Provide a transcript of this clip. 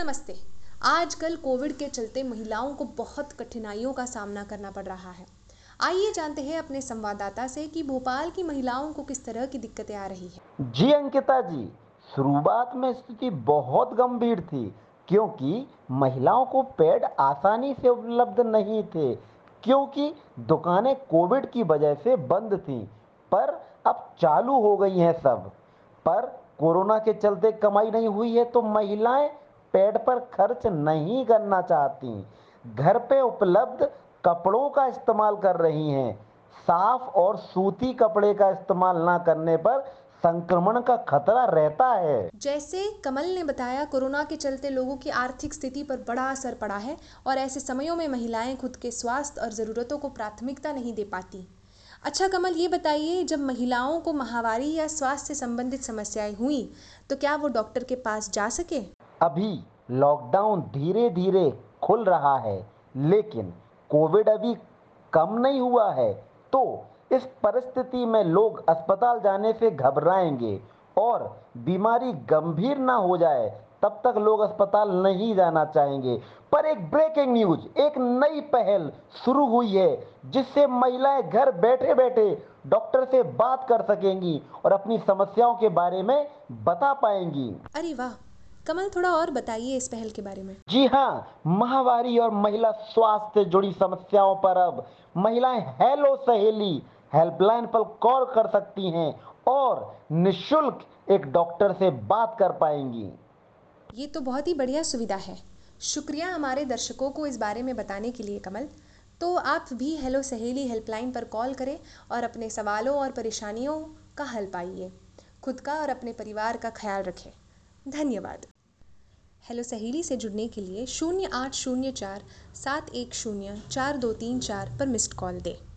नमस्ते। आजकल कोविड के चलते महिलाओं को बहुत कठिनाइयों का सामना करना पड़ रहा है। आइए जानते हैं अपने संवाददाता से कि भोपाल की महिलाओं को किस तरह की दिक्कतें आ रही हैं। जी, अंकिता जी, शुरुआत में स्थिति बहुत गंभीर थी, क्योंकि महिलाओं को पेड आसानी से उपलब्ध नहीं थे, क्योंकि दुकानें कोविड की वजह से बंद थीं, पर अब चालू हो गई हैं सब। पर कोरोना के चलते कमाई नहीं हुई है तो महिलाएँ पेट पर खर्च नहीं करना चाहती। घर पे उपलब्ध कपड़ों का इस्तेमाल कर रही हैं। साफ़ और सूती कपड़े का इस्तेमाल ना करने पर संक्रमण का खतरा रहता है। जैसे कमल ने बताया, कोरोना के चलते लोगों की आर्थिक स्थिति पर बड़ा असर पड़ा है और ऐसे समयों में महिलाएँ खुद के स्वास्थ्य और ज़रूरतों को प्राथमिकता नहीं दे पाती। अच्छा कमल, ये बताइए, जब महिलाओं को महावारी या स्वास्थ्य से संबंधित समस्याएँ हुई तो क्या वो डॉक्टर के पास जा सके? अभी लॉकडाउन धीरे धीरे खुल रहा है, लेकिन कोविड अभी कम नहीं हुआ है तो इस परिस्थिति में लोग अस्पताल जाने से घबराएँगे और बीमारी गंभीर ना हो जाए, तब तक लोग अस्पताल नहीं जाना चाहेंगे। पर एक ब्रेकिंग न्यूज़ एक नई पहल शुरू हुई है, जिससे महिलाएँ घर बैठे बैठे डॉक्टर से बात कर सकेंगी और अपनी समस्याओं के बारे में बता पाएँगी। अरे वाह! कमल थोड़ा और बताइए इस पहल के बारे में। जी हाँ महावारी और महिला स्वास्थ्य से जुड़ी समस्याओं पर अब महिलाएँ हेलो सहेली हेल्पलाइन पर कॉल कर सकती हैं और निशुल्क एक डॉक्टर से बात कर पाएँगी। ये तो बहुत ही बढ़िया सुविधा है। शुक्रिया हमारे दर्शकों को इस बारे में बताने के लिए कमल। तो आप भी हेलो सहेली हेल्पलाइन पर कॉल करें और अपने सवालों और परेशानियों का हल पाइए। खुद का और अपने परिवार का ख्याल रखें। धन्यवाद। हेलो सहेली से जुड़ने के लिए शून्य आठ शून्य चार सात एक शून्य चार दो तीन चार पर मिस्ड कॉल दें।